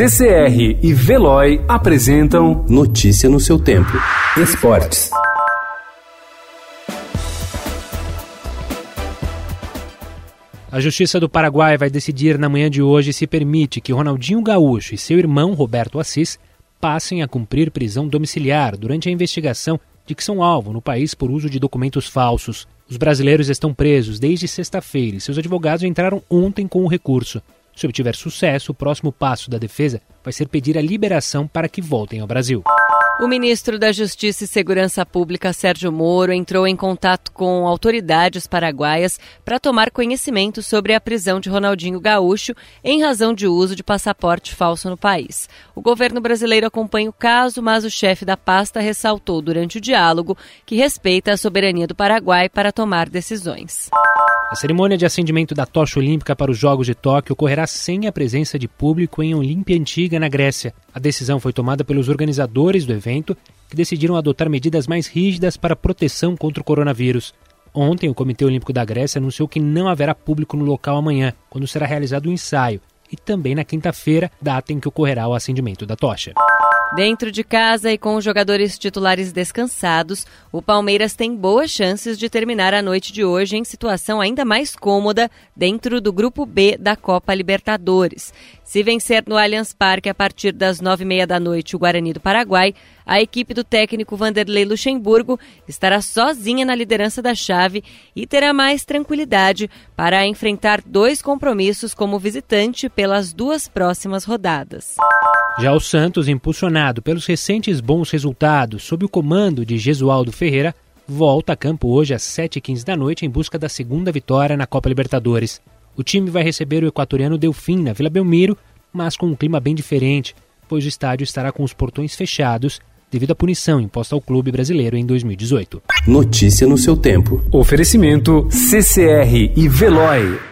CCR e Veloy apresentam Notícia no seu tempo. Esportes. A Justiça do Paraguai vai decidir na manhã de hoje se permite que Ronaldinho Gaúcho e seu irmão Roberto Assis passem a cumprir prisão domiciliar durante a investigação de que são alvo no país por uso de documentos falsos. Os brasileiros estão presos desde sexta-feira e seus advogados entraram ontem com o recurso. Se obtiver sucesso, o próximo passo da defesa vai ser pedir a liberação para que voltem ao Brasil. O ministro da Justiça e Segurança Pública, Sérgio Moro, entrou em contato com autoridades paraguaias para tomar conhecimento sobre a prisão de Ronaldinho Gaúcho em razão de uso de passaporte falso no país. O governo brasileiro acompanha o caso, mas o chefe da pasta ressaltou durante o diálogo que respeita a soberania do Paraguai para tomar decisões. A cerimônia de acendimento da tocha olímpica para os Jogos de Tóquio ocorrerá sem a presença de público em Olímpia Antiga, na Grécia. A decisão foi tomada pelos organizadores do evento, que decidiram adotar medidas mais rígidas para proteção contra o coronavírus. Ontem, o Comitê Olímpico da Grécia anunciou que não haverá público no local amanhã, quando será realizado o ensaio, e também na quinta-feira, data em que ocorrerá o acendimento da tocha. Dentro de casa e com os jogadores titulares descansados, o Palmeiras tem boas chances de terminar a noite de hoje em situação ainda mais cômoda dentro do Grupo B da Copa Libertadores. Se vencer no Allianz Parque a partir das nove e meia da noite o Guarani do Paraguai, a equipe do técnico Vanderlei Luxemburgo estará sozinha na liderança da chave e terá mais tranquilidade para enfrentar dois compromissos como visitante pelas duas próximas rodadas. Já o Santos, impulsionado pelos recentes bons resultados sob o comando de Gesualdo Ferreira, volta a campo hoje às 7h15 da noite em busca da segunda vitória na Copa Libertadores. O time vai receber o equatoriano Delfim na Vila Belmiro, mas com um clima bem diferente, pois o estádio estará com os portões fechados devido à punição imposta ao clube brasileiro em 2018. Notícia no seu tempo. Oferecimento CCR e Veloy.